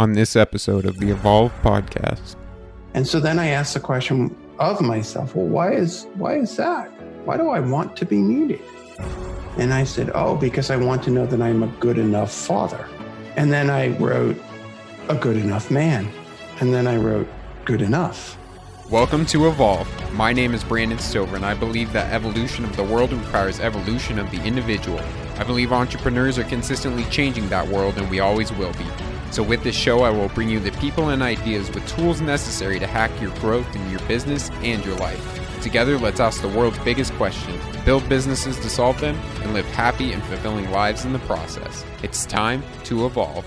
on this episode of the Evolve podcast. And so then I asked the question of myself, well, why is why is that? Why do I want to be needed? And I said, oh, because I want to know that I'm a good enough father. And then I wrote a good enough man. And then I wrote good enough. Welcome to Evolve. My name is Brandon Stover, and I believe that evolution of the world requires evolution of the individual. I believe entrepreneurs are consistently changing that world, and we always will be. So, with this show, I will bring you the people and ideas with tools necessary to hack your growth in your business and your life. Together, let's ask the world's biggest questions, build businesses to solve them, and live happy and fulfilling lives in the process. It's time to evolve.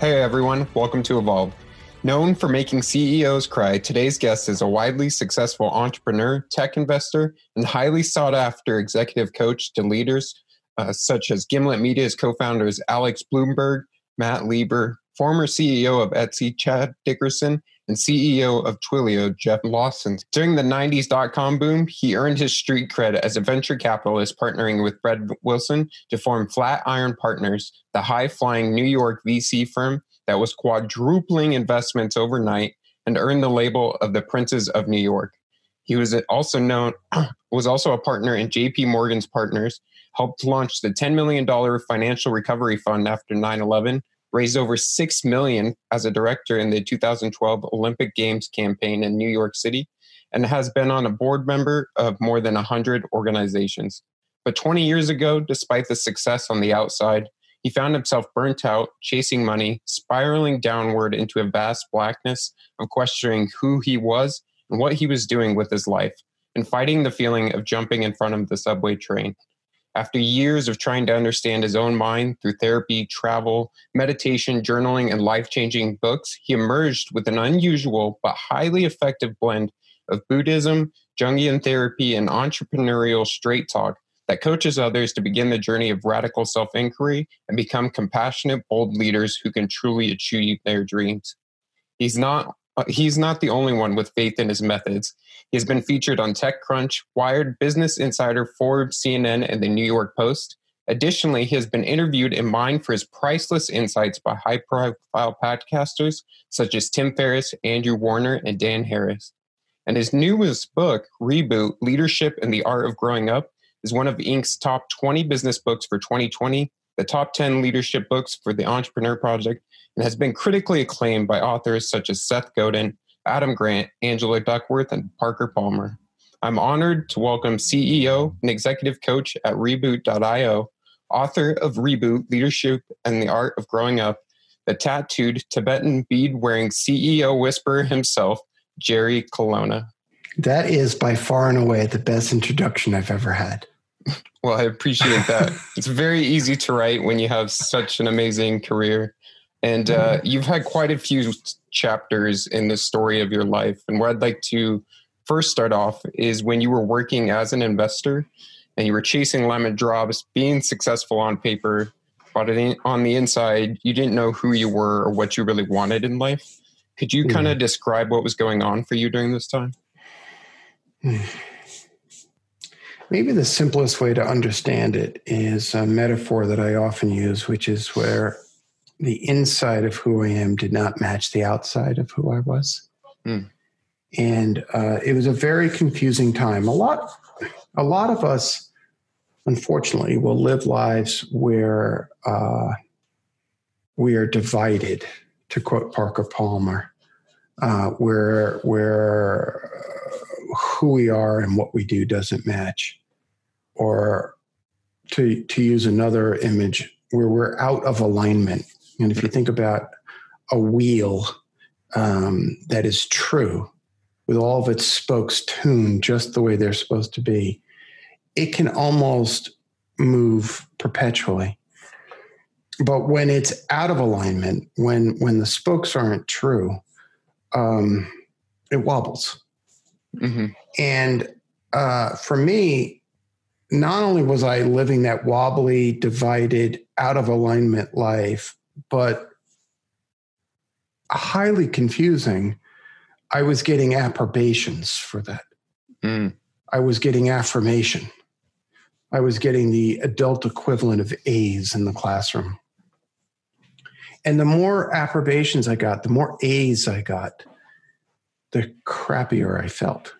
Hey everyone, welcome to Evolve. Known for making CEOs cry, today's guest is a widely successful entrepreneur, tech investor, and highly sought after executive coach to leaders uh, such as Gimlet Media's co founders Alex Blumberg, Matt Lieber, former CEO of Etsy, Chad Dickerson, and CEO of Twilio, Jeff Lawson. During the 90s dot com boom, he earned his street cred as a venture capitalist partnering with Fred Wilson to form Flatiron Partners, the high flying New York VC firm that was quadrupling investments overnight and earned the label of the Princes of New York. He was also known was also a partner in JP Morgan's Partners, helped launch the $10 million financial recovery fund after 9/11, raised over 6 million as a director in the 2012 Olympic Games campaign in New York City, and has been on a board member of more than 100 organizations. But 20 years ago, despite the success on the outside, he found himself burnt out, chasing money, spiraling downward into a vast blackness of questioning who he was and what he was doing with his life, and fighting the feeling of jumping in front of the subway train. After years of trying to understand his own mind through therapy, travel, meditation, journaling, and life changing books, he emerged with an unusual but highly effective blend of Buddhism, Jungian therapy, and entrepreneurial straight talk that coaches others to begin the journey of radical self inquiry and become compassionate, bold leaders who can truly achieve their dreams. He's not uh, he's not the only one with faith in his methods. He has been featured on TechCrunch, Wired, Business Insider, Forbes, CNN, and the New York Post. Additionally, he has been interviewed and mined for his priceless insights by high profile podcasters such as Tim Ferriss, Andrew Warner, and Dan Harris. And his newest book, Reboot Leadership and the Art of Growing Up, is one of Inc.'s top 20 business books for 2020, the top 10 leadership books for the Entrepreneur Project, and has been critically acclaimed by authors such as Seth Godin, Adam Grant, Angela Duckworth, and Parker Palmer. I'm honored to welcome CEO and executive coach at Reboot.io, author of Reboot Leadership and the Art of Growing Up, the tattooed Tibetan bead wearing CEO whisperer himself, Jerry Colonna. That is by far and away the best introduction I've ever had. Well, I appreciate that. it's very easy to write when you have such an amazing career. And uh, mm-hmm. you've had quite a few chapters in the story of your life. And where I'd like to first start off is when you were working as an investor and you were chasing lemon drops, being successful on paper, but on the inside, you didn't know who you were or what you really wanted in life. Could you kind of mm-hmm. describe what was going on for you during this time? Maybe the simplest way to understand it is a metaphor that I often use, which is where the inside of who I am did not match the outside of who I was. Mm. And uh, it was a very confusing time. A lot, a lot of us, unfortunately, will live lives where uh, we are divided, to quote Parker Palmer, uh, where where who we are and what we do doesn't match. Or to, to use another image, where we're out of alignment. And if you think about a wheel um, that is true, with all of its spokes tuned just the way they're supposed to be, it can almost move perpetually. But when it's out of alignment, when when the spokes aren't true, um, it wobbles. Mm-hmm. And uh, for me, not only was I living that wobbly, divided, out of alignment life, but highly confusing. I was getting approbations for that. Mm. I was getting affirmation. I was getting the adult equivalent of A's in the classroom. and the more approbations I got, the more A's I got, the crappier I felt.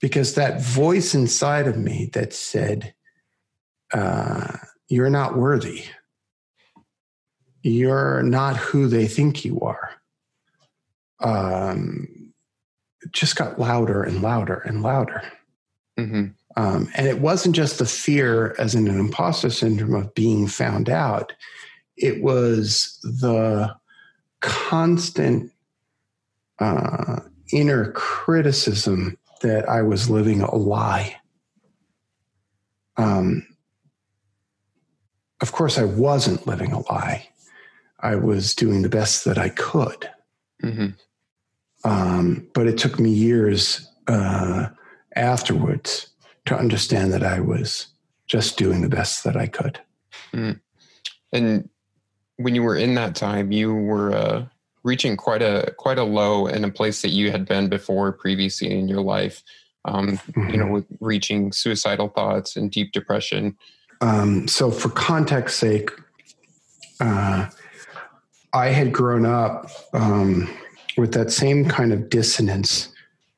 Because that voice inside of me that said, uh, You're not worthy, you're not who they think you are, um, just got louder and louder and louder. Mm-hmm. Um, and it wasn't just the fear, as in an imposter syndrome, of being found out it was the constant uh, inner criticism that I was living a lie. Um, of course, I wasn't living a lie. I was doing the best that I could. Mm-hmm. Um, but it took me years uh, afterwards to understand that I was just doing the best that I could. Mm. And when you were in that time, you were uh, reaching quite a quite a low in a place that you had been before previously in your life. Um, mm-hmm. You know, mm-hmm. with reaching suicidal thoughts and deep depression. Um, so, for context sake, uh, I had grown up um, with that same kind of dissonance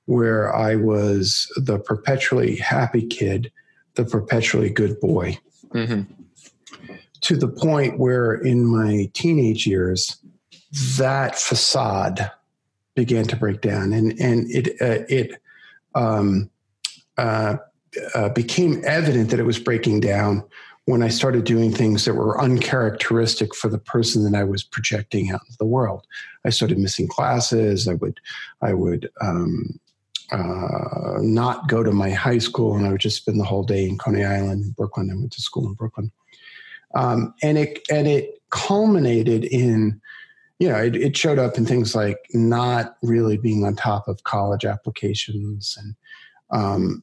where I was the perpetually happy kid, the perpetually good boy. Mm-hmm to the point where in my teenage years, that facade began to break down, and and it uh, it um, uh, uh, became evident that it was breaking down when I started doing things that were uncharacteristic for the person that I was projecting out into the world. I started missing classes. I would I would um, uh, not go to my high school, and I would just spend the whole day in Coney Island, in Brooklyn. I went to school in Brooklyn. Um, and it and it culminated in you know it, it, showed up in things like not really being on top of college applications and um,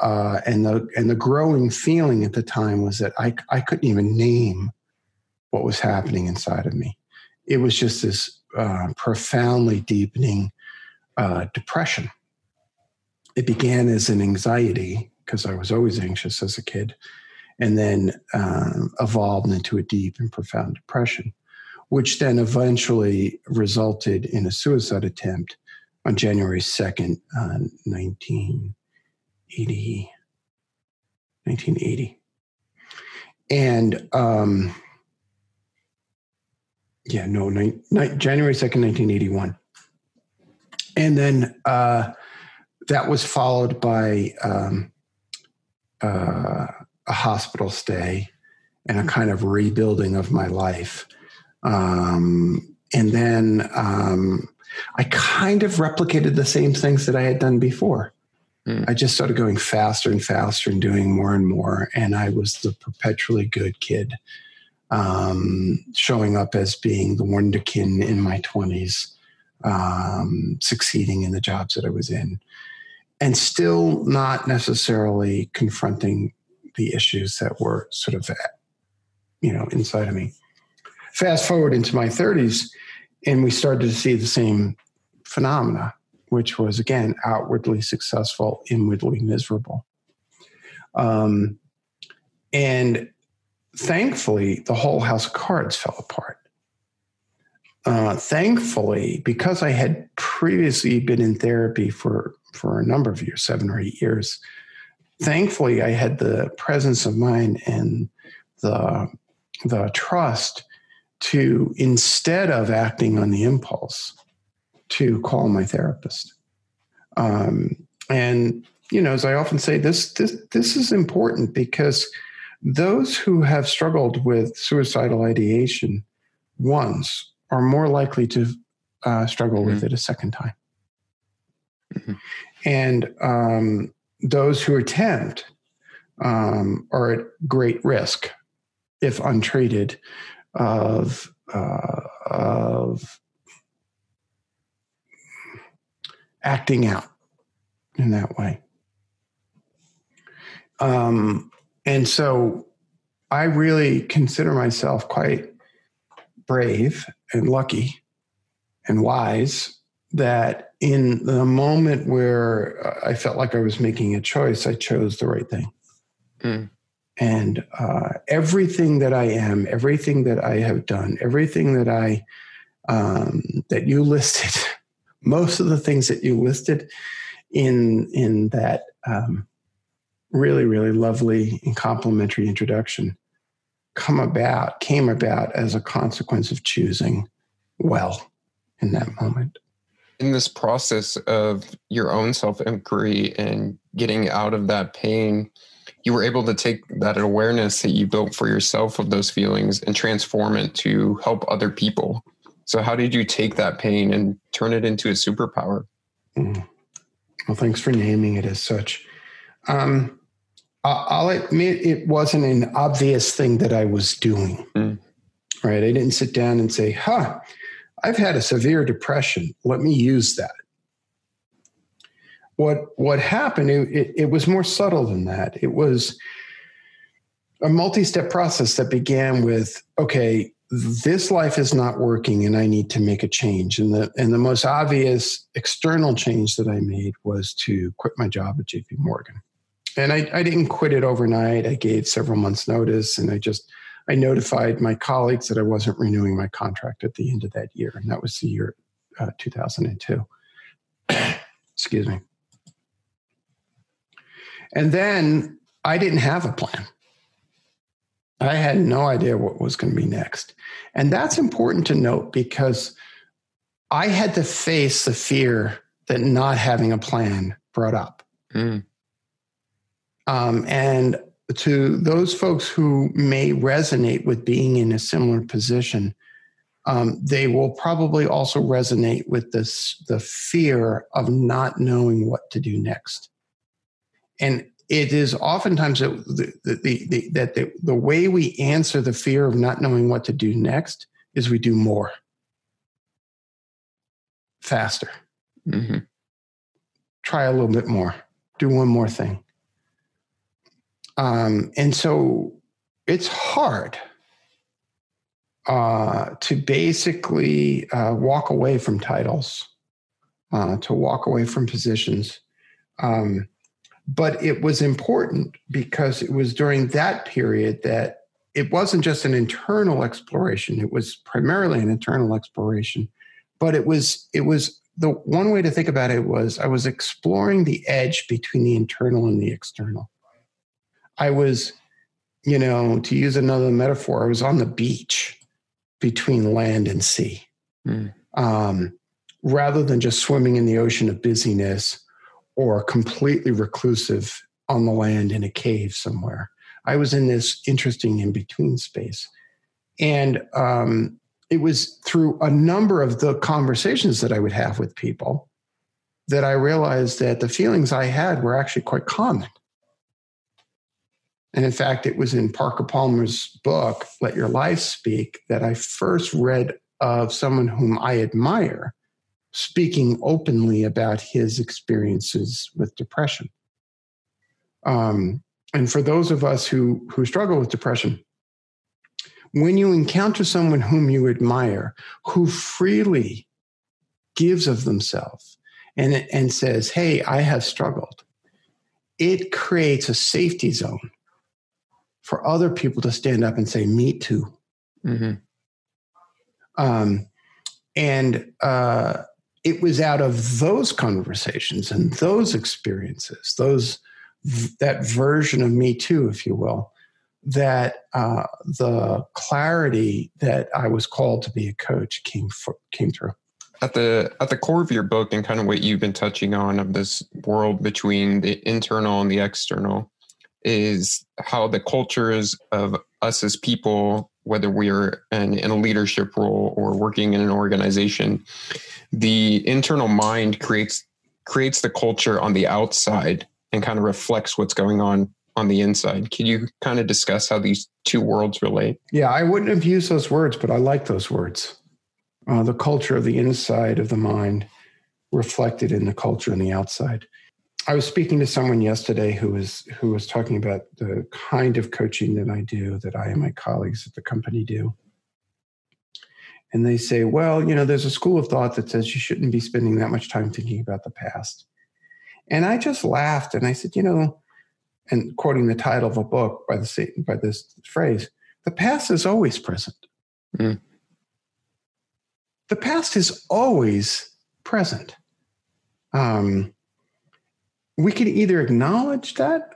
uh, and the and the growing feeling at the time was that I I couldn't even name what was happening inside of me. It was just this uh, profoundly deepening uh, depression. It began as an anxiety because I was always anxious as a kid, and then um, evolved into a deep and profound depression, which then eventually resulted in a suicide attempt on January 2nd, uh, 1980. 1980. And um, yeah, no, ni- ni- January 2nd, 1981. And then uh, that was followed by um, uh, a hospital stay and a kind of rebuilding of my life. Um, and then um, I kind of replicated the same things that I had done before. Mm. I just started going faster and faster and doing more and more. And I was the perpetually good kid, um, showing up as being the wonderkin in my 20s, um, succeeding in the jobs that I was in, and still not necessarily confronting the issues that were sort of, you know, inside of me. Fast forward into my 30s, and we started to see the same phenomena, which was again outwardly successful, inwardly miserable. Um, and thankfully, the whole house of cards fell apart. Uh, thankfully, because I had previously been in therapy for for a number of years, seven or eight years, thankfully, I had the presence of mind and the the trust to instead of acting on the impulse to call my therapist um, and you know as i often say this this this is important because those who have struggled with suicidal ideation once are more likely to uh, struggle mm-hmm. with it a second time mm-hmm. and um, those who attempt um, are at great risk, if untreated, of uh, of acting out in that way. Um, and so I really consider myself quite brave and lucky and wise that in the moment where I felt like I was making a choice, I chose the right thing. Mm. And uh, everything that I am, everything that I have done, everything that I um, that you listed, most of the things that you listed in in that um, really really lovely and complimentary introduction come about came about as a consequence of choosing well in that moment. In this process of your own self inquiry and getting out of that pain, you were able to take that awareness that you built for yourself of those feelings and transform it to help other people. So, how did you take that pain and turn it into a superpower? Mm. Well, thanks for naming it as such. Um, I'll admit it wasn't an obvious thing that I was doing. Mm. Right. I didn't sit down and say, huh, I've had a severe depression. Let me use that. What what happened? It, it, it was more subtle than that. It was a multi-step process that began with okay this life is not working and i need to make a change and the and the most obvious external change that i made was to quit my job at jp morgan and I, I didn't quit it overnight i gave several months notice and i just I notified my colleagues that I wasn't renewing my contract at the end of that year, and that was the year uh, 2002. Excuse me. And then I didn't have a plan. I had no idea what was going to be next. And that's important to note because I had to face the fear that not having a plan brought up. Mm. Um, and to those folks who may resonate with being in a similar position, um, they will probably also resonate with this the fear of not knowing what to do next. And it is oftentimes the, the, the, the that the, the way we answer the fear of not knowing what to do next is we do more, faster. Mm-hmm. Try a little bit more. Do one more thing um, and so it's hard uh, to basically uh, walk away from titles, uh, to walk away from positions. Um, but it was important because it was during that period that it wasn't just an internal exploration it was primarily an internal exploration but it was it was the one way to think about it was i was exploring the edge between the internal and the external I was, you know, to use another metaphor, I was on the beach between land and sea. Mm. Um, rather than just swimming in the ocean of busyness or completely reclusive on the land in a cave somewhere. I was in this interesting in between space. And um, it was through a number of the conversations that I would have with people that I realized that the feelings I had were actually quite common. And in fact, it was in Parker Palmer's book, Let Your Life Speak, that I first read of someone whom I admire speaking openly about his experiences with depression. Um, and for those of us who, who struggle with depression, when you encounter someone whom you admire, who freely gives of themselves and, and says, Hey, I have struggled, it creates a safety zone for other people to stand up and say, "Me too." Mm-hmm. Um, and uh, it was out of those conversations and those experiences, those that version of me too, if you will, that uh, the clarity that I was called to be a coach came for, came through. At the at the core of your book and kind of what you've been touching on of this world between the internal and the external, is how the cultures of us as people, whether we're in, in, a leadership role or working in an organization, the internal mind creates creates the culture on the outside and kind of reflects what's going on on the inside. Can you kind of discuss how these two worlds relate? Yeah, I wouldn't have used those words, but I like those words. Uh, the culture of the inside of the mind reflected in the culture on the outside. I was speaking to someone yesterday who was who was talking about the kind of coaching that I do, that I and my colleagues at the company do. And they say, well, you know, there's a school of thought that says you shouldn't be spending that much time thinking about the past. And I just laughed and I said, you know, and quoting the title of a book by the by this phrase, the past is always present. Mm. The past is always present. Um, we can either acknowledge that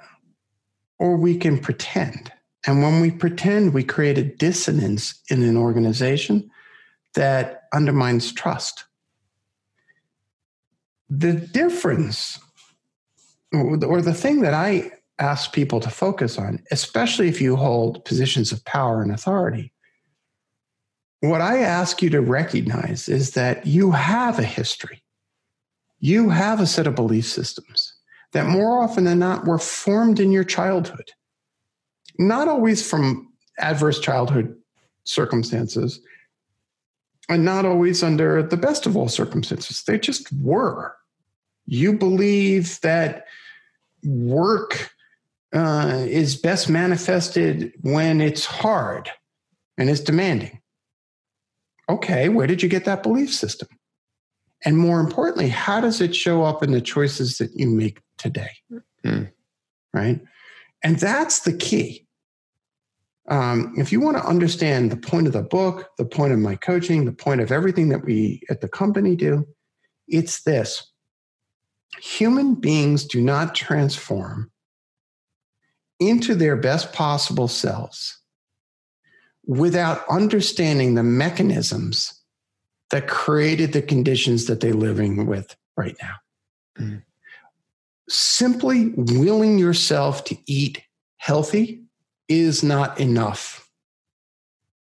or we can pretend. And when we pretend, we create a dissonance in an organization that undermines trust. The difference, or the thing that I ask people to focus on, especially if you hold positions of power and authority, what I ask you to recognize is that you have a history. You have a set of belief systems that more often than not were formed in your childhood. Not always from adverse childhood circumstances, and not always under the best of all circumstances. They just were. You believe that work uh, is best manifested when it's hard and it's demanding. Okay, where did you get that belief system? And more importantly, how does it show up in the choices that you make today? Mm. Right? And that's the key. Um, if you want to understand the point of the book, the point of my coaching, the point of everything that we at the company do, it's this human beings do not transform into their best possible selves without understanding the mechanisms that created the conditions that they're living with right now. Mm. Simply willing yourself to eat healthy is not enough.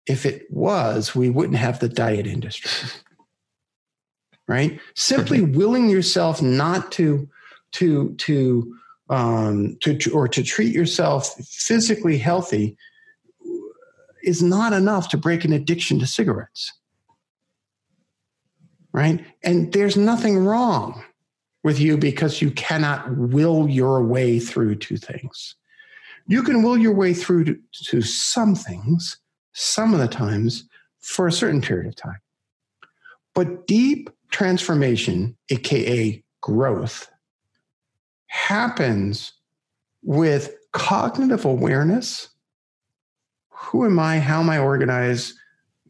If it was, we wouldn't have the diet industry. right? Simply willing yourself not to to to um, to or to treat yourself physically healthy is not enough to break an addiction to cigarettes. Right? And there's nothing wrong with you because you cannot will your way through two things. You can will your way through to, to some things, some of the times, for a certain period of time. But deep transformation, aka growth, happens with cognitive awareness who am I? How am I organized?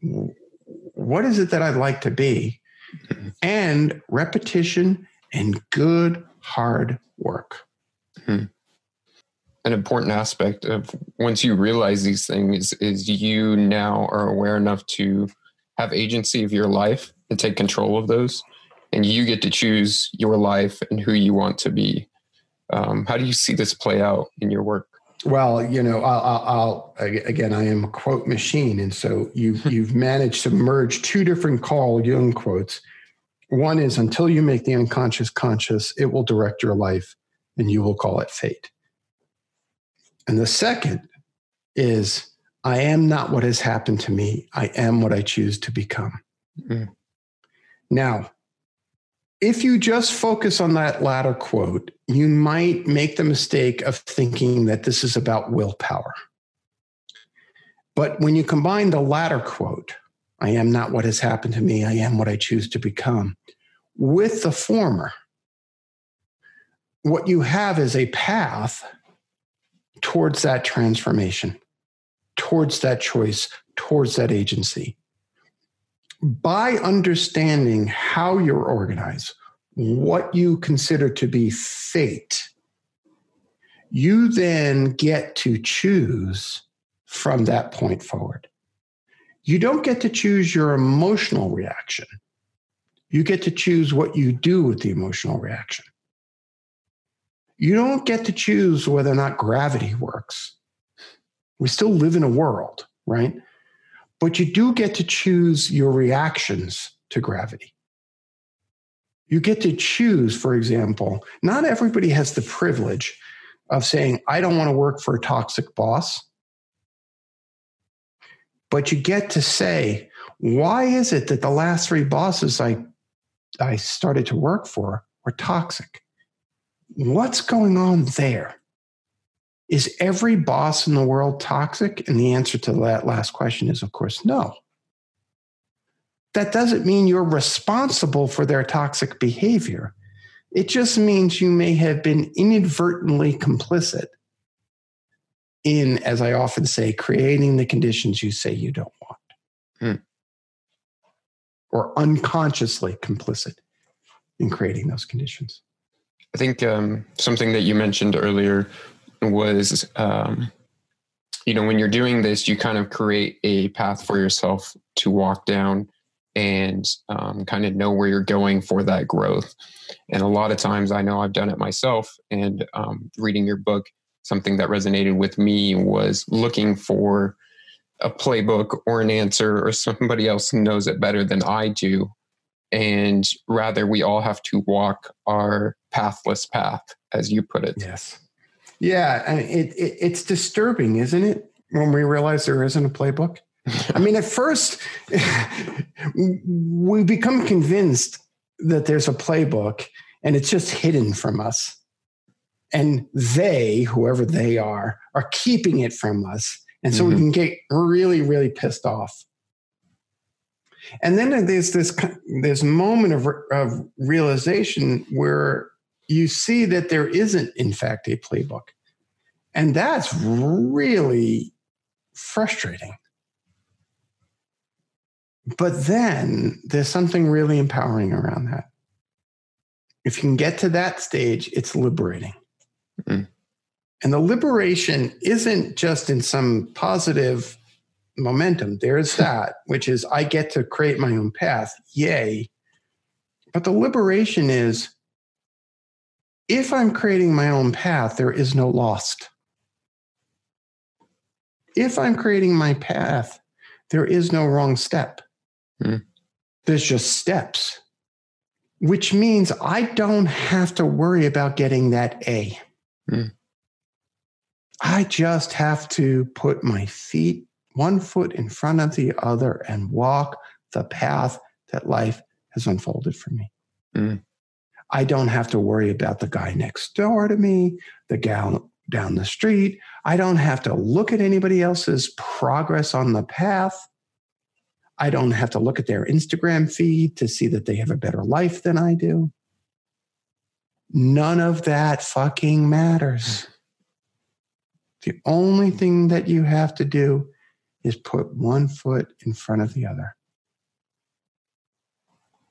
What is it that I'd like to be? And repetition and good hard work. Hmm. An important aspect of once you realize these things is you now are aware enough to have agency of your life and take control of those. And you get to choose your life and who you want to be. Um, how do you see this play out in your work? Well, you know, I'll, I'll, again, I am a quote machine, and so you've you've managed to merge two different Carl Jung quotes. One is until you make the unconscious conscious, it will direct your life, and you will call it fate. And the second is I am not what has happened to me. I am what I choose to become. Mm-hmm. Now, if you just focus on that latter quote, you might make the mistake of thinking that this is about willpower. But when you combine the latter quote, I am not what has happened to me, I am what I choose to become, with the former, what you have is a path towards that transformation, towards that choice, towards that agency by understanding how you're organized, what you consider to be fate, you then get to choose from that point forward. You don't get to choose your emotional reaction. You get to choose what you do with the emotional reaction. You don't get to choose whether or not gravity works. We still live in a world, right? But you do get to choose your reactions to gravity. You get to choose, for example, not everybody has the privilege of saying, I don't want to work for a toxic boss. But you get to say, why is it that the last three bosses I, I started to work for were toxic? What's going on there? Is every boss in the world toxic? And the answer to that last question is, of course, no. That doesn't mean you're responsible for their toxic behavior. It just means you may have been inadvertently complicit in, as I often say, creating the conditions you say you don't want. Hmm. Or unconsciously complicit in creating those conditions. I think um, something that you mentioned earlier was, um, you know, when you're doing this, you kind of create a path for yourself to walk down and um, kind of know where you're going for that growth. And a lot of times, I know I've done it myself. And um, reading your book, something that resonated with me was looking for a playbook or an answer or somebody else who knows it better than I do and rather we all have to walk our pathless path as you put it yes yeah and it, it, it's disturbing isn't it when we realize there isn't a playbook? I mean at first we become convinced that there's a playbook and it's just hidden from us. And they whoever they are are keeping it from us. And so mm-hmm. we can get really really pissed off. And then there's this this moment of, of realization where you see that there isn't, in fact, a playbook. And that's really frustrating. But then there's something really empowering around that. If you can get to that stage, it's liberating. Mm. And the liberation isn't just in some positive momentum. There's that, which is I get to create my own path. Yay. But the liberation is if I'm creating my own path, there is no lost. If I'm creating my path, there is no wrong step. Hmm. There's just steps, which means I don't have to worry about getting that A. Hmm. I just have to put my feet one foot in front of the other and walk the path that life has unfolded for me. Mm. I don't have to worry about the guy next door to me, the gal down the street. I don't have to look at anybody else's progress on the path. I don't have to look at their Instagram feed to see that they have a better life than I do. None of that fucking matters. The only thing that you have to do is put one foot in front of the other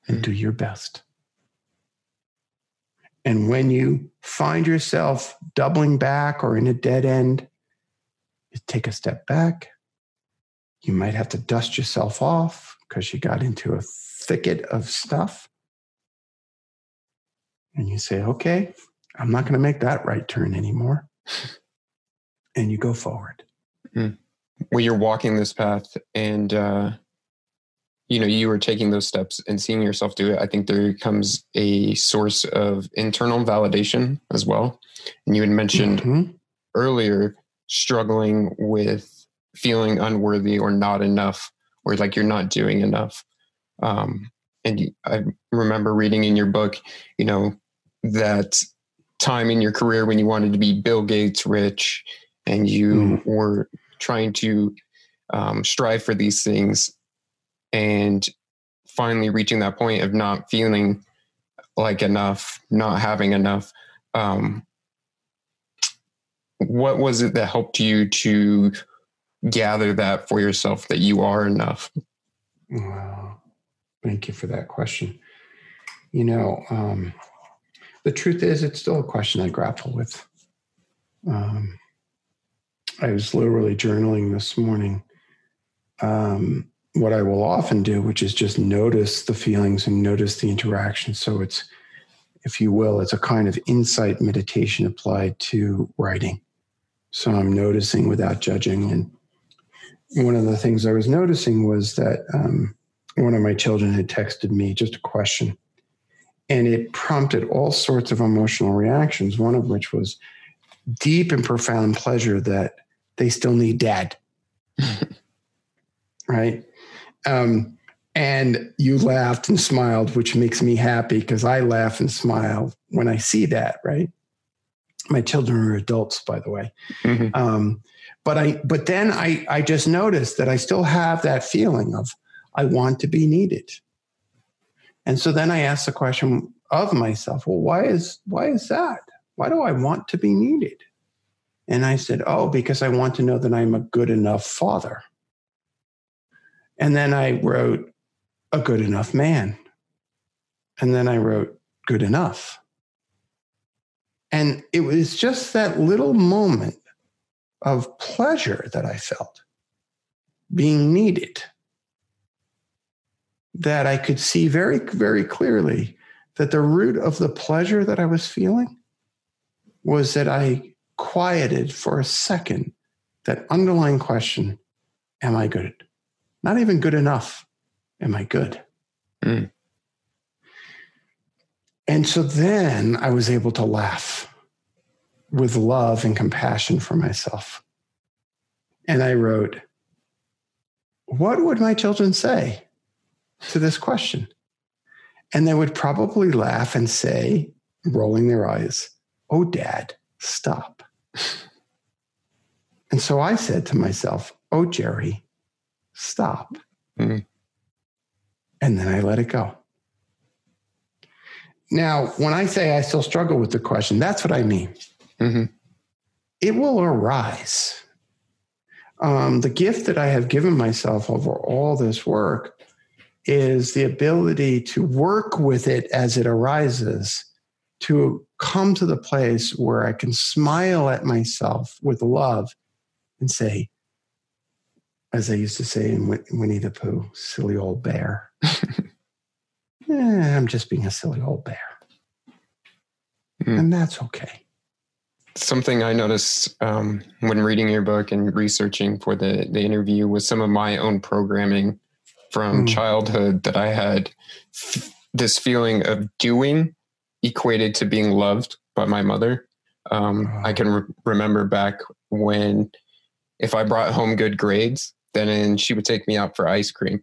and do your best. And when you find yourself doubling back or in a dead end, you take a step back. You might have to dust yourself off because you got into a thicket of stuff. And you say, okay, I'm not going to make that right turn anymore. And you go forward. Mm when you're walking this path and uh, you know you are taking those steps and seeing yourself do it i think there comes a source of internal validation as well and you had mentioned mm-hmm. earlier struggling with feeling unworthy or not enough or like you're not doing enough um, and you, i remember reading in your book you know that time in your career when you wanted to be bill gates rich and you mm. were trying to um, strive for these things and finally reaching that point of not feeling like enough, not having enough. Um, what was it that helped you to gather that for yourself that you are enough? Wow. Thank you for that question. You know, um, the truth is, it's still a question I grapple with. Um, I was literally journaling this morning. Um, what I will often do, which is just notice the feelings and notice the interaction. So it's, if you will, it's a kind of insight meditation applied to writing. So I'm noticing without judging. And one of the things I was noticing was that um, one of my children had texted me just a question, and it prompted all sorts of emotional reactions. One of which was deep and profound pleasure that they still need dad. right? Um, and you laughed and smiled, which makes me happy because I laugh and smile when I see that, right? My children are adults, by the way. Mm-hmm. Um, but I, but then I, I just noticed that I still have that feeling of I want to be needed. And so then I asked the question of myself, well, why is why is that? Why do I want to be needed? And I said, Oh, because I want to know that I'm a good enough father. And then I wrote, A good enough man. And then I wrote, Good enough. And it was just that little moment of pleasure that I felt being needed that I could see very, very clearly that the root of the pleasure that I was feeling was that I quieted for a second that underlying question Am I good? Not even good enough. Am I good? Mm. And so then I was able to laugh with love and compassion for myself. And I wrote, What would my children say to this question? And they would probably laugh and say, rolling their eyes, Oh, dad, stop. And so I said to myself, Oh, Jerry, stop. Mm-hmm. And then I let it go. Now, when I say I still struggle with the question, that's what I mean. Mm-hmm. It will arise. Um, the gift that I have given myself over all this work is the ability to work with it as it arises, to come to the place where I can smile at myself with love and say, as I used to say in Winnie the Pooh, silly old bear. eh, I'm just being a silly old bear. Mm. And that's okay. Something I noticed um, when reading your book and researching for the, the interview was some of my own programming from mm. childhood that I had f- this feeling of doing equated to being loved by my mother. Um, oh. I can re- remember back when if I brought home good grades, then she would take me out for ice cream.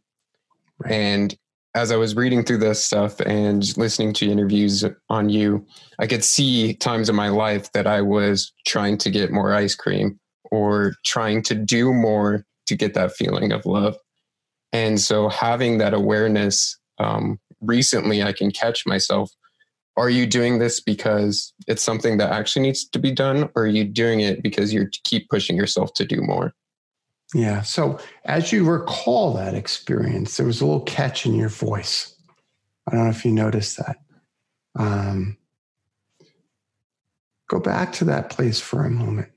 Right. And as I was reading through this stuff and listening to interviews on you, I could see times in my life that I was trying to get more ice cream or trying to do more to get that feeling of love. And so having that awareness, um, recently I can catch myself. Are you doing this because it's something that actually needs to be done, or are you doing it because you keep pushing yourself to do more? Yeah. So as you recall that experience, there was a little catch in your voice. I don't know if you noticed that. Um, go back to that place for a moment.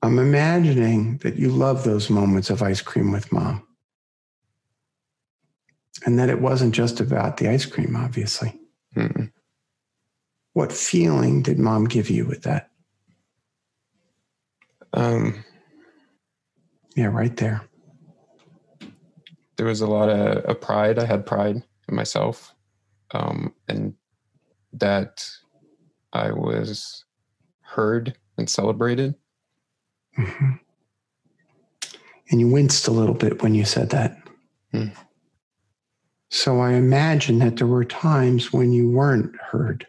I'm imagining that you love those moments of ice cream with mom. And that it wasn't just about the ice cream, obviously. mm What feeling did mom give you with that? Um, yeah, right there. There was a lot of, of pride. I had pride in myself, um, and that I was heard and celebrated. Mm-hmm. And you winced a little bit when you said that. Mm. So I imagine that there were times when you weren't heard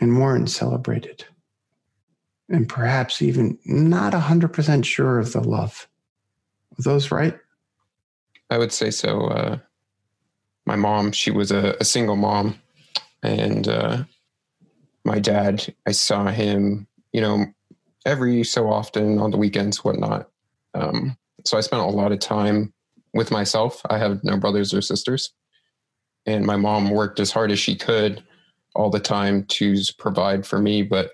and weren't celebrated and perhaps even not 100% sure of the love. Are those right? I would say so. Uh, my mom, she was a, a single mom. And uh, my dad, I saw him, you know, every so often on the weekends, whatnot. Um, so I spent a lot of time with myself. I have no brothers or sisters. And my mom worked as hard as she could all the time to provide for me. But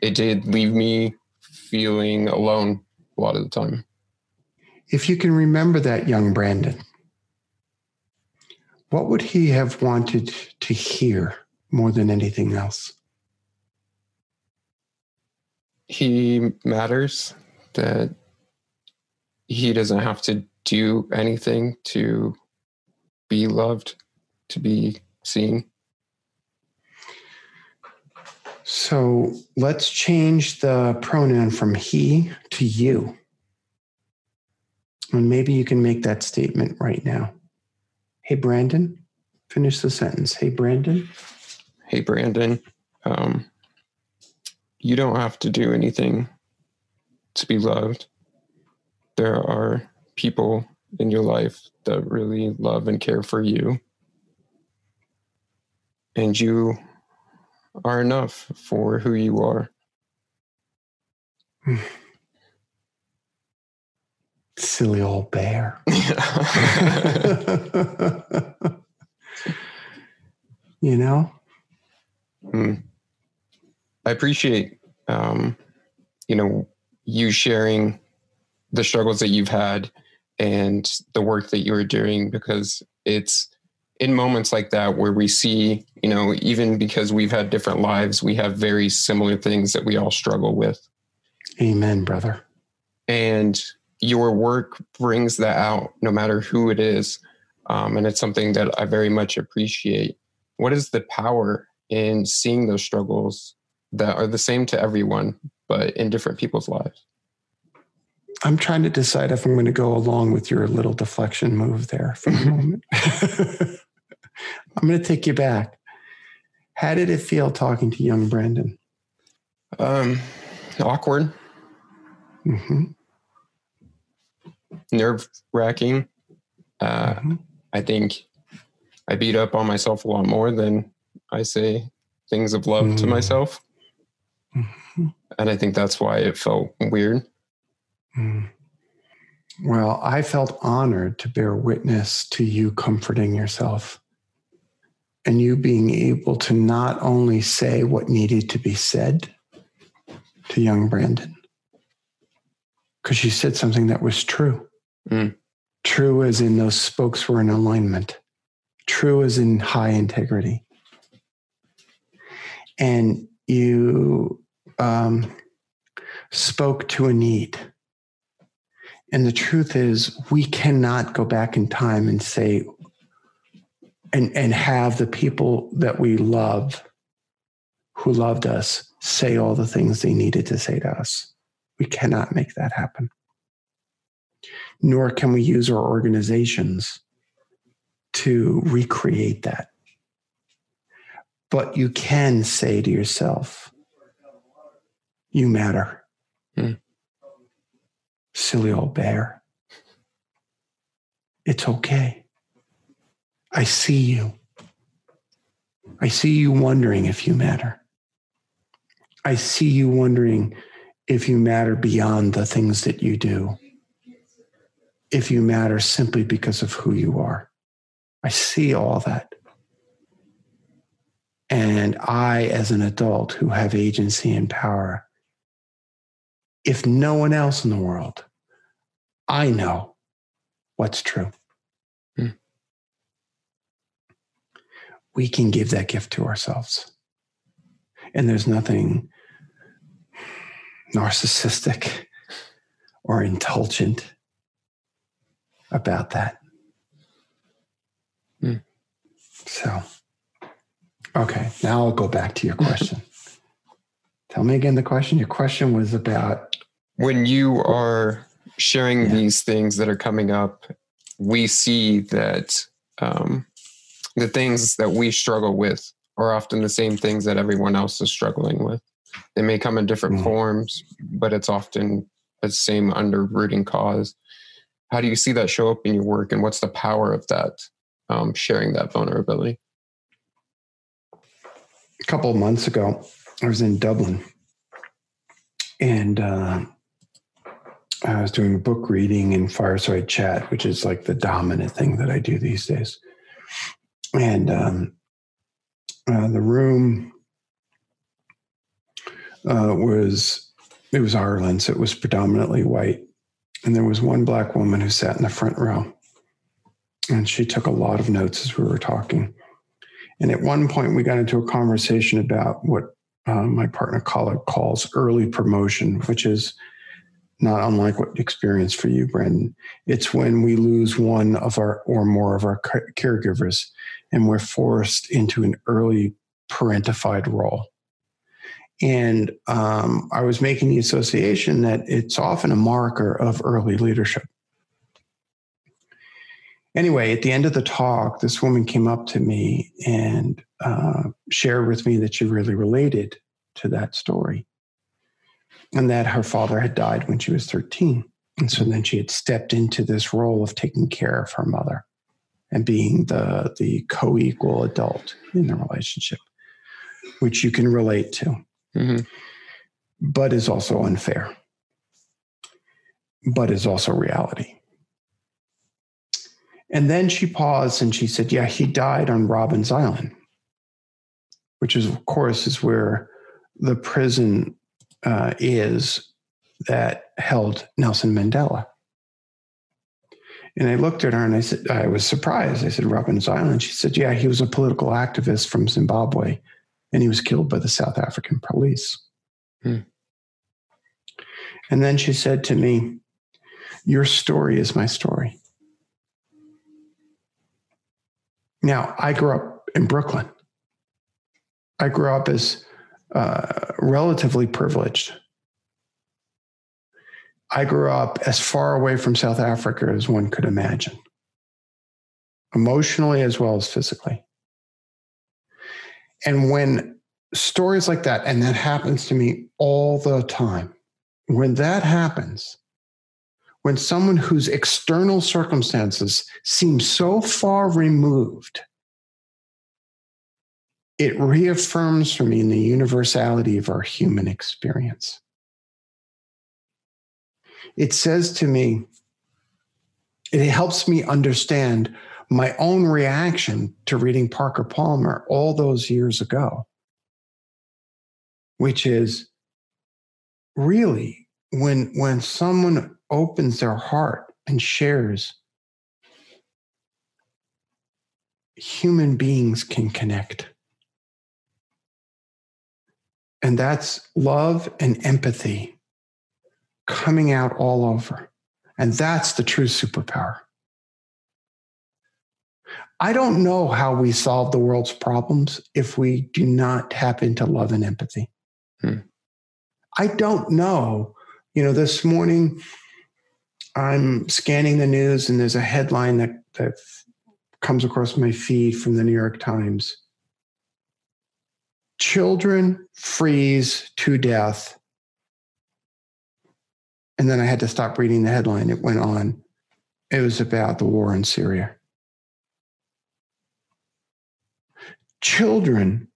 it did leave me feeling alone a lot of the time. If you can remember that young Brandon, what would he have wanted to hear more than anything else? He matters, that he doesn't have to do anything to be loved, to be seen. So let's change the pronoun from he to you. And maybe you can make that statement right now. Hey, Brandon, finish the sentence. Hey, Brandon. Hey, Brandon. Um, you don't have to do anything to be loved. There are people in your life that really love and care for you. And you are enough for who you are. Silly old bear. you know? Mm. I appreciate, um, you know, you sharing the struggles that you've had and the work that you are doing because it's in moments like that where we see, you know, even because we've had different lives, we have very similar things that we all struggle with. Amen, brother. And your work brings that out no matter who it is. Um, and it's something that I very much appreciate. What is the power in seeing those struggles that are the same to everyone, but in different people's lives? I'm trying to decide if I'm going to go along with your little deflection move there for a moment. I'm going to take you back. How did it feel talking to young Brandon? Um, awkward. Mm-hmm. Nerve wracking. Uh, mm-hmm. I think I beat up on myself a lot more than I say things of love mm-hmm. to myself. And I think that's why it felt weird. Mm. Well, I felt honored to bear witness to you comforting yourself and you being able to not only say what needed to be said to young Brandon, because you said something that was true. Mm. True as in those spokes were in alignment, true as in high integrity. And you um, spoke to a need and the truth is, we cannot go back in time and say, and, and have the people that we love who loved us say all the things they needed to say to us. We cannot make that happen. Nor can we use our organizations to recreate that. But you can say to yourself, you matter. Hmm. Silly old bear. It's okay. I see you. I see you wondering if you matter. I see you wondering if you matter beyond the things that you do, if you matter simply because of who you are. I see all that. And I, as an adult who have agency and power, if no one else in the world, I know what's true. We can give that gift to ourselves. And there's nothing narcissistic or indulgent about that. Hmm. So, okay, now I'll go back to your question. Tell me again the question. Your question was about when you are sharing yeah. these things that are coming up, we see that um, the things that we struggle with are often the same things that everyone else is struggling with. They may come in different mm. forms, but it's often the same under rooting cause. How do you see that show up in your work, and what's the power of that um, sharing that vulnerability? A couple of months ago, I was in Dublin, and uh, I was doing book reading and fireside chat, which is like the dominant thing that I do these days. And um, uh, the room uh, was it was Ireland's. It was predominantly white, and there was one black woman who sat in the front row, and she took a lot of notes as we were talking. And at one point, we got into a conversation about what uh, my partner colleague calls early promotion, which is not unlike what experience for you, Brendan. It's when we lose one of our or more of our caregivers and we're forced into an early parentified role. And um, I was making the association that it's often a marker of early leadership. Anyway, at the end of the talk, this woman came up to me and uh, shared with me that she really related to that story and that her father had died when she was 13. And so then she had stepped into this role of taking care of her mother and being the, the co equal adult in the relationship. which you can relate to, hmm but is also unfair, but is also reality. And then she paused and she said, Yeah, he died on Robben Island, which is, of course, is where the prison uh, is that held Nelson Mandela. And I looked at her and I said, I was surprised. I said, Robben Island. She said, Yeah, he was a political activist from Zimbabwe and he was killed by the South African police. Hmm. And then she said to me, Your story is my story. Now, I grew up in Brooklyn. I grew up as uh, relatively privileged. I grew up as far away from South Africa as one could imagine, emotionally as well as physically. And when stories like that, and that happens to me all the time, when that happens, when someone whose external circumstances seem so far removed, it reaffirms for me the universality of our human experience. It says to me, it helps me understand my own reaction to reading Parker Palmer all those years ago, which is really when when someone opens their heart and shares human beings can connect. And that's love and empathy coming out all over. And that's the true superpower. I don't know how we solve the world's problems if we do not tap into love and empathy. Hmm. i don't know. You know this morning i'm scanning the news and there's a headline that that comes across my feed from the new york times. Children freeze to death and then i had to stop reading the headline. It went on. It was about the war in syria. Children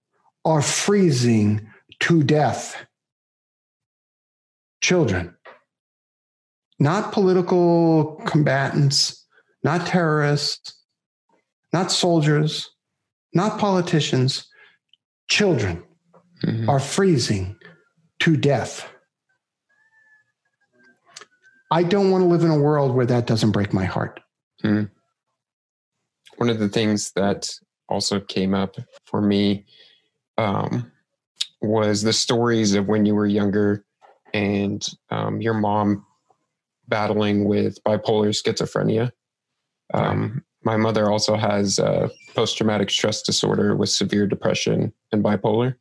are freezing to death. Children, not political combatants, not terrorists, not soldiers, not politicians, children Mhm. are freezing to death. I don't want to live in a world where that doesn't break my heart. One of the things that also came up for me um, was the stories of when you were younger and um, your mom battling with bipolar schizophrenia. Um, My mother also has post traumatic stress disorder with severe depression and bipolar.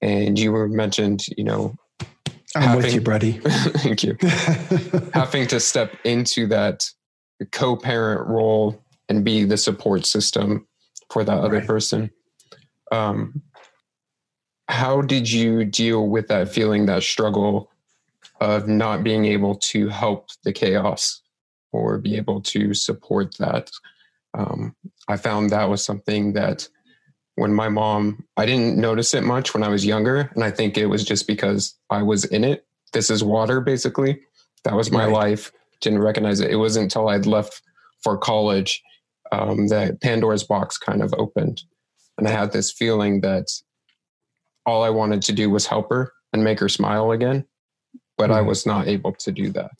And you were mentioned, you know, I'm with you, buddy. thank you, having to step into that co parent role and be the support system for that other Right. person. Um, how did you deal with that feeling, that struggle of not being able to help the chaos or be able to support that? Um, I found that was something that when my mom, I didn't notice it much when I was younger. And I think it was just because I was in it. This is water, basically. That was my Right. life. Didn't recognize it. It wasn't until I'd left for college um, that Pandora's box kind of opened. And I had this feeling that all I wanted to do was help her and make her smile again. But I Mhm. was not able to do that.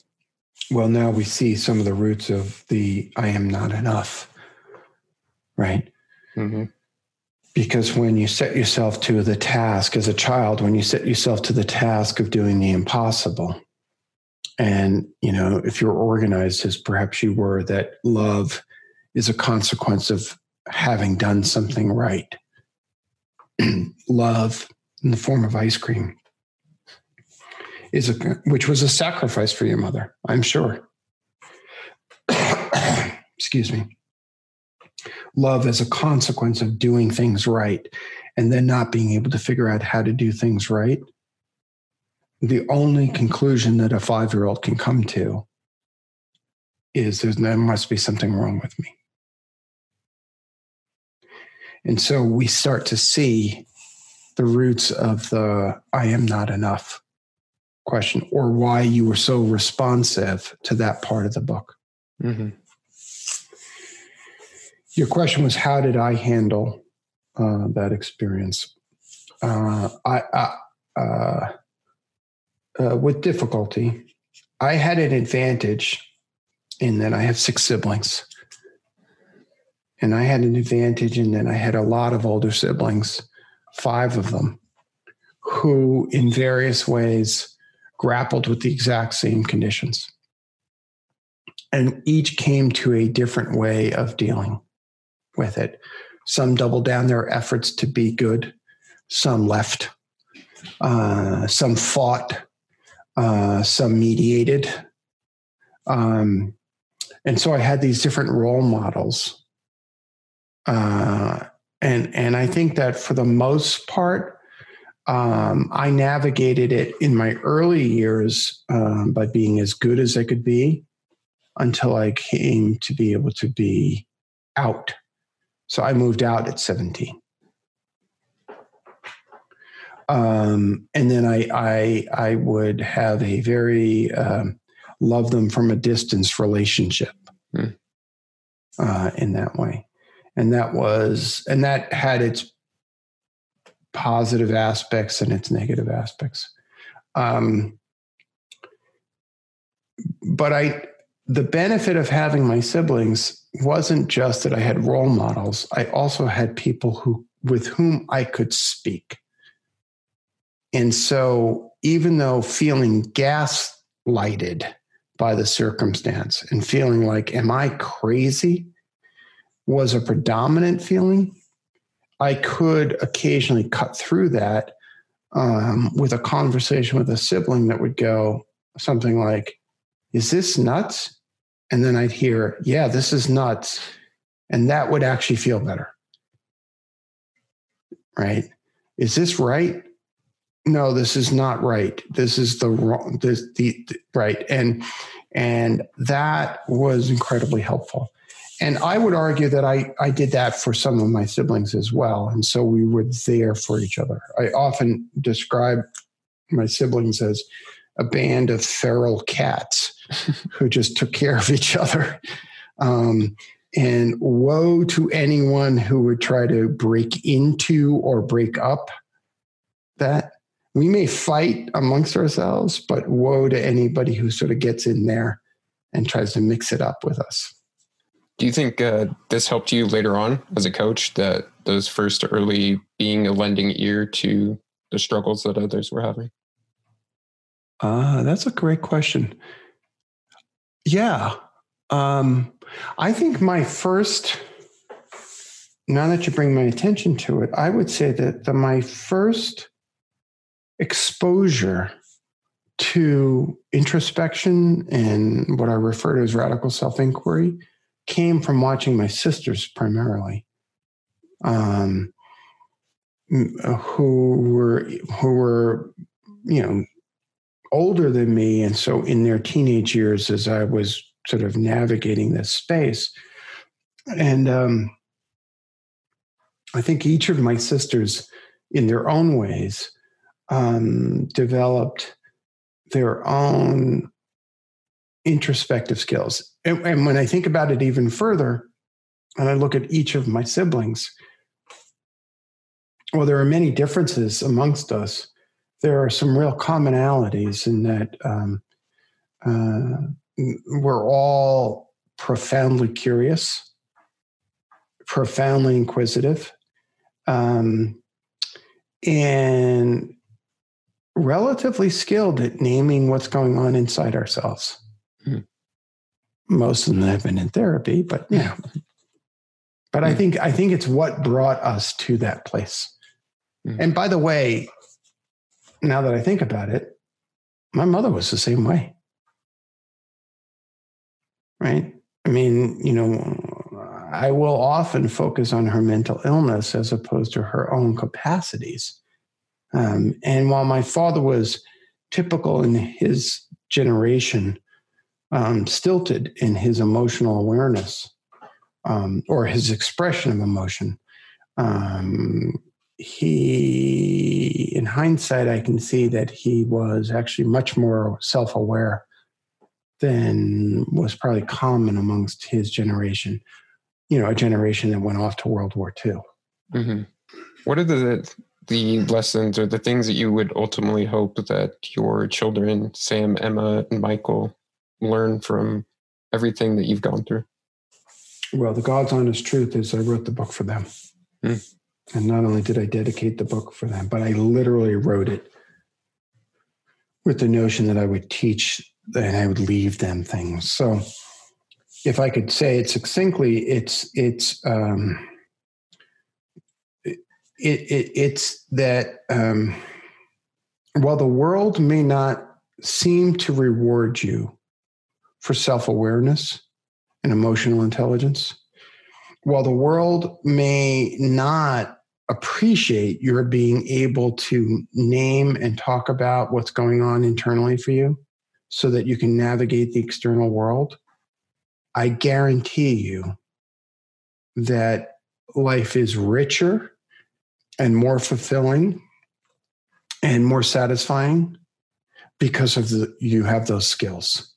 well, now we see some of the roots of the I am not enough, right? hmm Because when you set yourself to the task as a child, when you set yourself to the task of doing the impossible, and you know, if you're organized as perhaps you were, that love is a consequence of having done something right. love in the form of ice cream is a which was a sacrifice for your mother, I'm sure. Excuse me love as a consequence of doing things right and then not being able to figure out how to do things right, the only conclusion that a five year old can come to is there's, there must be something wrong with me. And so we start to see the roots of the I am not enough question or why you were so responsive to that part of the book. Mm-hmm. Your question was, how did I handle uh, that experience? Uh, I, I uh, uh with difficulty. I had an advantage in that I have six siblings. And I had an advantage in that I had a lot of older siblings, five of them, who in various ways grappled with the exact same conditions. And each came to a different way of dealing with it. Some doubled down their efforts to be good, some left, uh, some fought, uh, some mediated. Um, and so I had these different role models. Uh, and, and I think that for the most part, um, I navigated it in my early years um, by being as good as I could be until I came to be able to be out. So I moved out at 17. Um, and then I, I, I would have a very um, love them from a distance relationship mm. uh, in that way. And that was, and that had its positive aspects and its negative aspects. Um, but I, the benefit of having my siblings wasn't just that I had role models. I also had people who, with whom I could speak. And so, even though feeling gaslighted by the circumstance and feeling like, am I crazy? was a predominant feeling. I could occasionally cut through that um, with a conversation with a sibling that would go something like, Is this nuts? And then I'd hear, Yeah, this is nuts. And that would actually feel better. Right? Is this right? No, this is not right. This is the wrong, this, the, the right. And, and that was incredibly helpful and I would argue that I, I did that for some of my siblings as well. And so we were there for each other. I often describe my siblings as a band of feral cats who just took care of each other. Um, and woe to anyone who would try to break into or break up that. We may fight amongst ourselves, but woe to anybody who sort of gets in there and tries to mix it up with us. Do you think uh, this helped you later on as a coach? That those first early being a lending ear to the struggles that others were having. Uh, that's a great question. Yeah, um, I think my first. Now that you bring my attention to it, I would say that the, my first exposure to introspection and what I refer to as radical self inquiry came from watching my sisters primarily, um, who were who were you know older than me, and so in their teenage years, as I was sort of navigating this space, and um, I think each of my sisters, in their own ways, um, developed their own introspective skills. And, and, when I think about it even further, and I look at each of my siblings, well, there are many differences amongst us. There are some real commonalities in that um, uh, we're all profoundly curious, profoundly inquisitive, um, and relatively skilled at naming what's going on inside ourselves. Most of them have been in therapy, but yeah. But I think I think it's what brought us to that place. Mm. And by the way, now that I think about it, my mother was the same way. Right? I mean, you know, I will often focus on her mental illness as opposed to her own capacities. Um, and while my father was typical in his generation um, stilted in his emotional awareness um, or his expression of emotion. Um, he, in hindsight, I can see that he was actually much more self aware than was probably common amongst his generation. You know, a generation that went off to World War II. Mm-hmm. What are the the lessons or the things that you would ultimately hope that your children, Sam, Emma, and Michael, learn from everything that you've gone through? Well, the God's honest truth is I wrote the book for them. Mm. And not only did I dedicate the book for them, but I literally wrote it with the notion that I would teach and I would leave them things. So if I could say it succinctly, it's it's um, it, it it's that um, while the world may not seem to reward you for self awareness and emotional intelligence, while the world may not appreciate your being able to name and talk about what's going on internally for you so that you can navigate the external world, I guarantee you that life is richer and more fulfilling and more satisfying because of the you have those skills.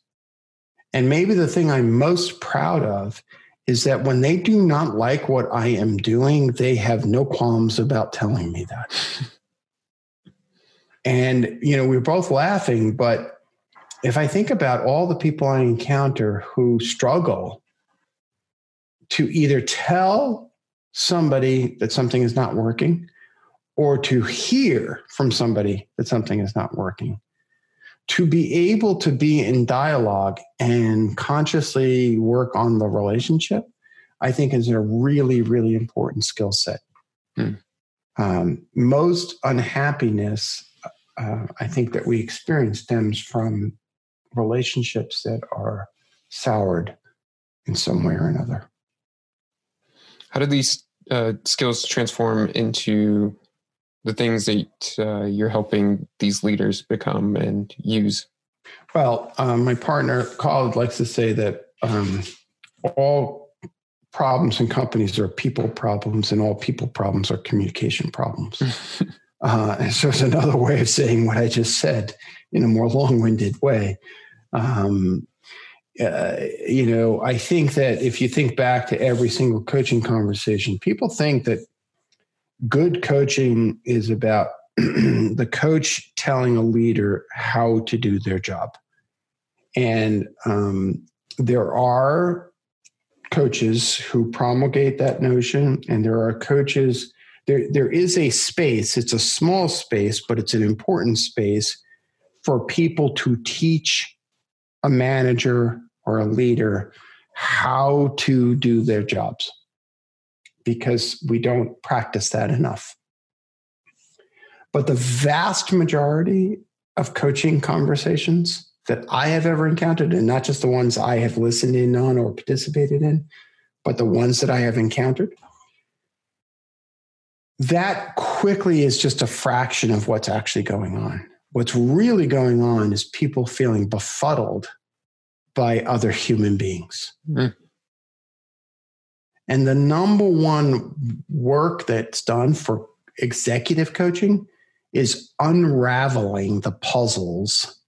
And maybe the thing I'm most proud of is that when they do not like what I am doing, they have no qualms about telling me that. and, you know, we are both laughing, but if I think about all the people I encounter who struggle to either tell somebody that something is not working or to hear from somebody that something is not working, to be able to be in dialogue and consciously work on the relationship, I think is a really, really important skill set. Hmm. Um, most unhappiness, uh, I think, that we experience stems from relationships that are soured in some way or another. How do these uh, skills transform into the things that uh, you're helping these leaders become and use? Well, um, my partner, Khaled, likes to say that um, all problems in companies are people problems, and all people problems are communication problems. uh, and so it's another way of saying what I just said in a more long winded way. Um, uh, you know, I think that if you think back to every single coaching conversation, people think that good coaching is about the coach telling a leader how to do their job. And um, there are coaches who promulgate that notion, and there are coaches. There, there is a space. It's a small space, but it's an important space for people to teach a manager or a leader how to do their jobs because we don't practice that enough. But the vast majority of coaching conversations that I have ever encountered, and not just the ones I have listened in on or participated in, but the ones that I have encountered, that quickly is just a fraction of what's actually going on. What's really going on is people feeling befuddled by other human beings. Mm. And the number one work that's done for executive coaching is unraveling the puzzles,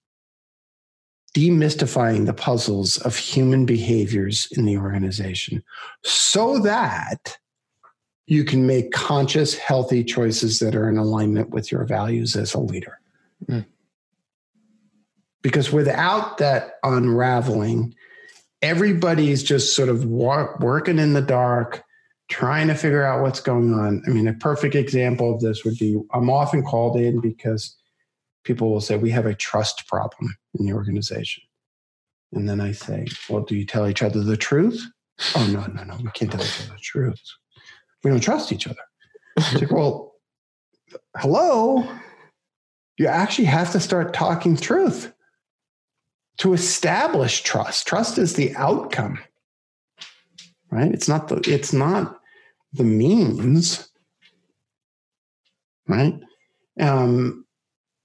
demystifying the puzzles of human behaviors in the organization so that you can make conscious, healthy choices that are in alignment with your values as a leader. Mm. Because without that unraveling, everybody's just sort of working in the dark, trying to figure out what's going on. I mean, a perfect example of this would be I'm often called in because people will say, We have a trust problem in the organization. And then I say, Well, do you tell each other the truth? oh, no, no, no, we can't tell each other the truth. We don't trust each other. It's like, well, hello. You actually have to start talking truth to establish trust. Trust is the outcome, right? It's not the it's not the means, right? Um,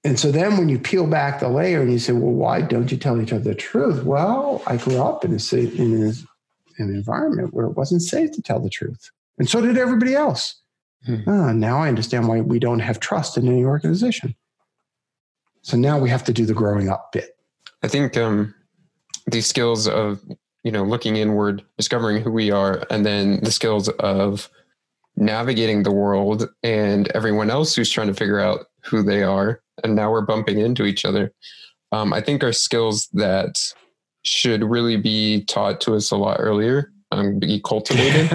and so then when you peel back the layer and you say, well, why don't you tell each other the truth? Well, I grew up in a, in, a, in an environment where it wasn't safe to tell the truth. And so did everybody else. Hmm. Ah, now I understand why we don't have trust in any organization. So now we have to do the growing up bit. I think um, these skills of you know looking inward, discovering who we are, and then the skills of navigating the world and everyone else who's trying to figure out who they are, and now we're bumping into each other. Um, I think are skills that should really be taught to us a lot earlier, um, be cultivated.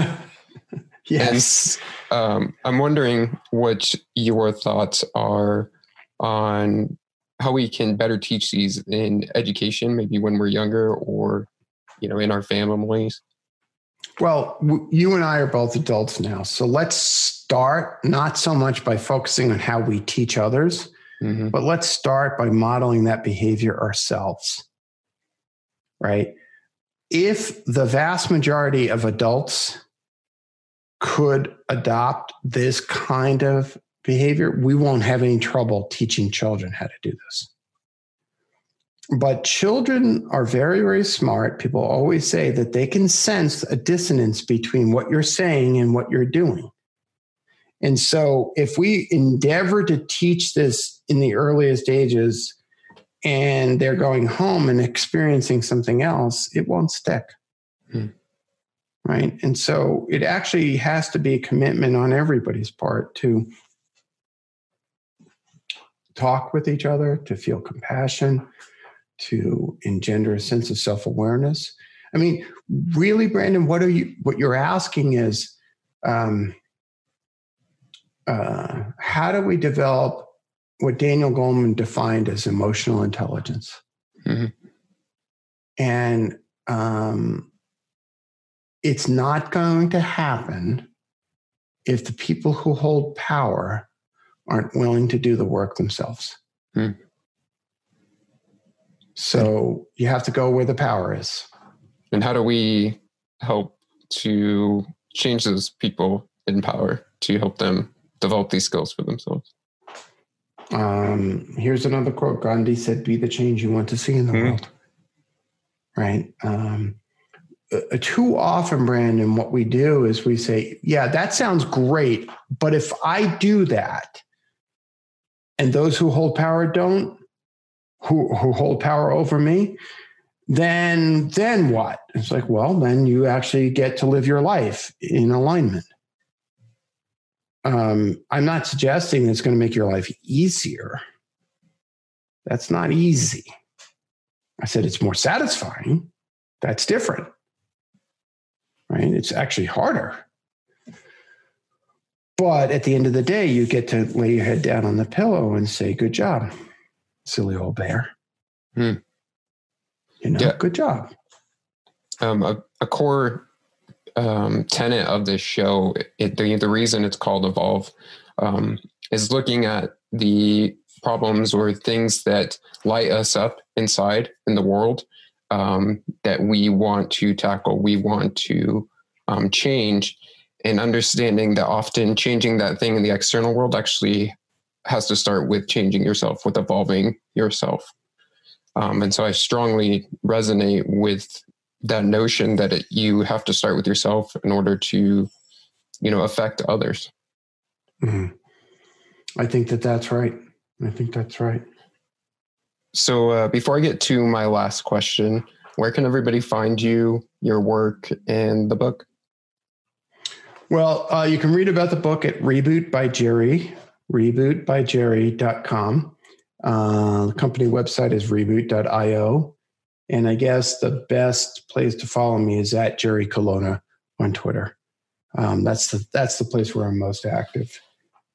yes. And, um, I'm wondering what your thoughts are on how we can better teach these in education, maybe when we're younger or, you know, in our families. Well, you and I are both adults now. So let's start not so much by focusing on how we teach others, mm-hmm. but let's start by modeling that behavior ourselves. Right? If the vast majority of adults could adopt this kind of behavior, we won't have any trouble teaching children how to do this. But children are very, very smart. People always say that they can sense a dissonance between what you're saying and what you're doing. And so, if we endeavor to teach this in the earliest ages and they're going home and experiencing something else, it won't stick. Hmm. Right. And so, it actually has to be a commitment on everybody's part to talk with each other, to feel compassion, to engender a sense of self-awareness. I mean, really, Brandon, what are you? What you're asking is, um, uh, how do we develop what Daniel Goleman defined as emotional intelligence? Mm-hmm. And um, it's not going to happen if the people who hold power aren't willing to do the work themselves. Hmm. So you have to go where the power is. And how do we help to change those people in power to help them develop these skills for themselves? Um, here's another quote Gandhi said, Be the change you want to see in the mm-hmm. world. Right. Um, uh, too often, Brandon, what we do is we say, Yeah, that sounds great. But if I do that, and those who hold power don't, who, who hold power over me, then then what? It's like, well, then you actually get to live your life in alignment. Um, I'm not suggesting it's going to make your life easier. That's not easy. I said it's more satisfying. That's different. Right? It's actually harder. But at the end of the day, you get to lay your head down on the pillow and say, Good job, silly old bear. Hmm. You know, yeah. good job. Um, a, a, core um, tenet of this show, it, the, the reason it's called Evolve, um, is looking at the problems or things that light us up inside in the world um, that we want to tackle, we want to um, change, and understanding that often changing that thing in the external world actually has to start with changing yourself, with evolving yourself. Um, and so I strongly resonate with that notion that it, you have to start with yourself in order to, you know, affect others. Mm-hmm. I think that that's right. I think that's right. So uh, before I get to my last question, where can everybody find you, your work, and the book? Well, uh, you can read about the book at Reboot by Jerry, rebootbyjerry.com. Uh, the company website is reboot.io. And I guess the best place to follow me is at Jerry Colonna on Twitter. Um, that's the that's the place where I'm most active.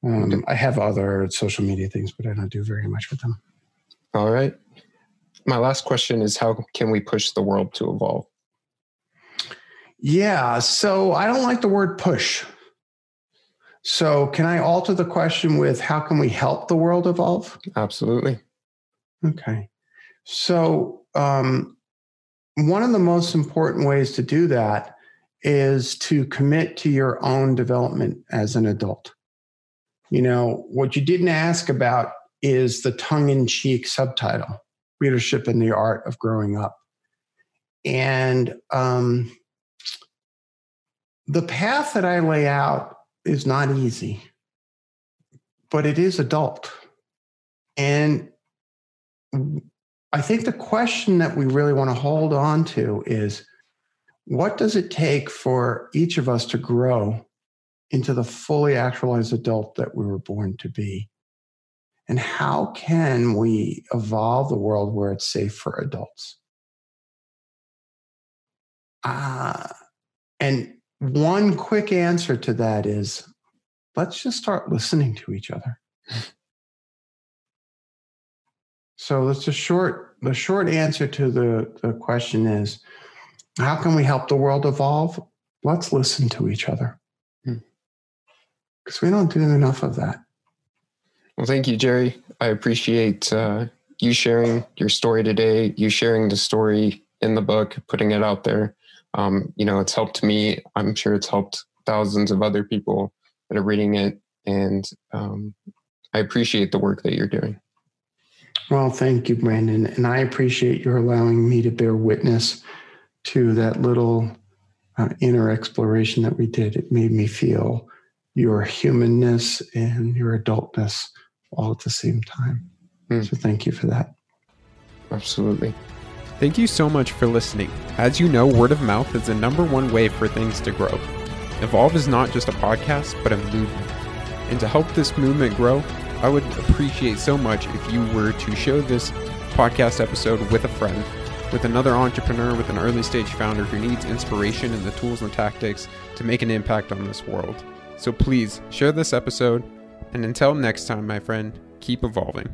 Um, I have other social media things, but I don't do very much with them. All right. My last question is: How can we push the world to evolve? Yeah. So I don't like the word push. So can I alter the question with how can we help the world evolve? Absolutely. Okay. So um, one of the most important ways to do that is to commit to your own development as an adult. You know, what you didn't ask about is the tongue in cheek subtitle Leadership and the Art of Growing Up. And um, the path that I lay out is not easy, but it is adult. And I think the question that we really want to hold on to is what does it take for each of us to grow into the fully actualized adult that we were born to be? And how can we evolve the world where it's safe for adults? Uh, and one quick answer to that is let's just start listening to each other. So that's a short the short answer to the, the question is how can we help the world evolve? Let's listen to each other. Because hmm. we don't do enough of that. Well, thank you, Jerry. I appreciate uh, you sharing your story today, you sharing the story in the book, putting it out there. Um, you know, it's helped me. I'm sure it's helped thousands of other people that are reading it. And um, I appreciate the work that you're doing. Well, thank you, Brandon. And I appreciate your allowing me to bear witness to that little uh, inner exploration that we did. It made me feel your humanness and your adultness all at the same time. Mm. So thank you for that. Absolutely. Thank you so much for listening. As you know, word of mouth is the number one way for things to grow. Evolve is not just a podcast, but a movement. And to help this movement grow, I would appreciate so much if you were to share this podcast episode with a friend, with another entrepreneur, with an early stage founder who needs inspiration and the tools and tactics to make an impact on this world. So please share this episode, and until next time, my friend, keep evolving.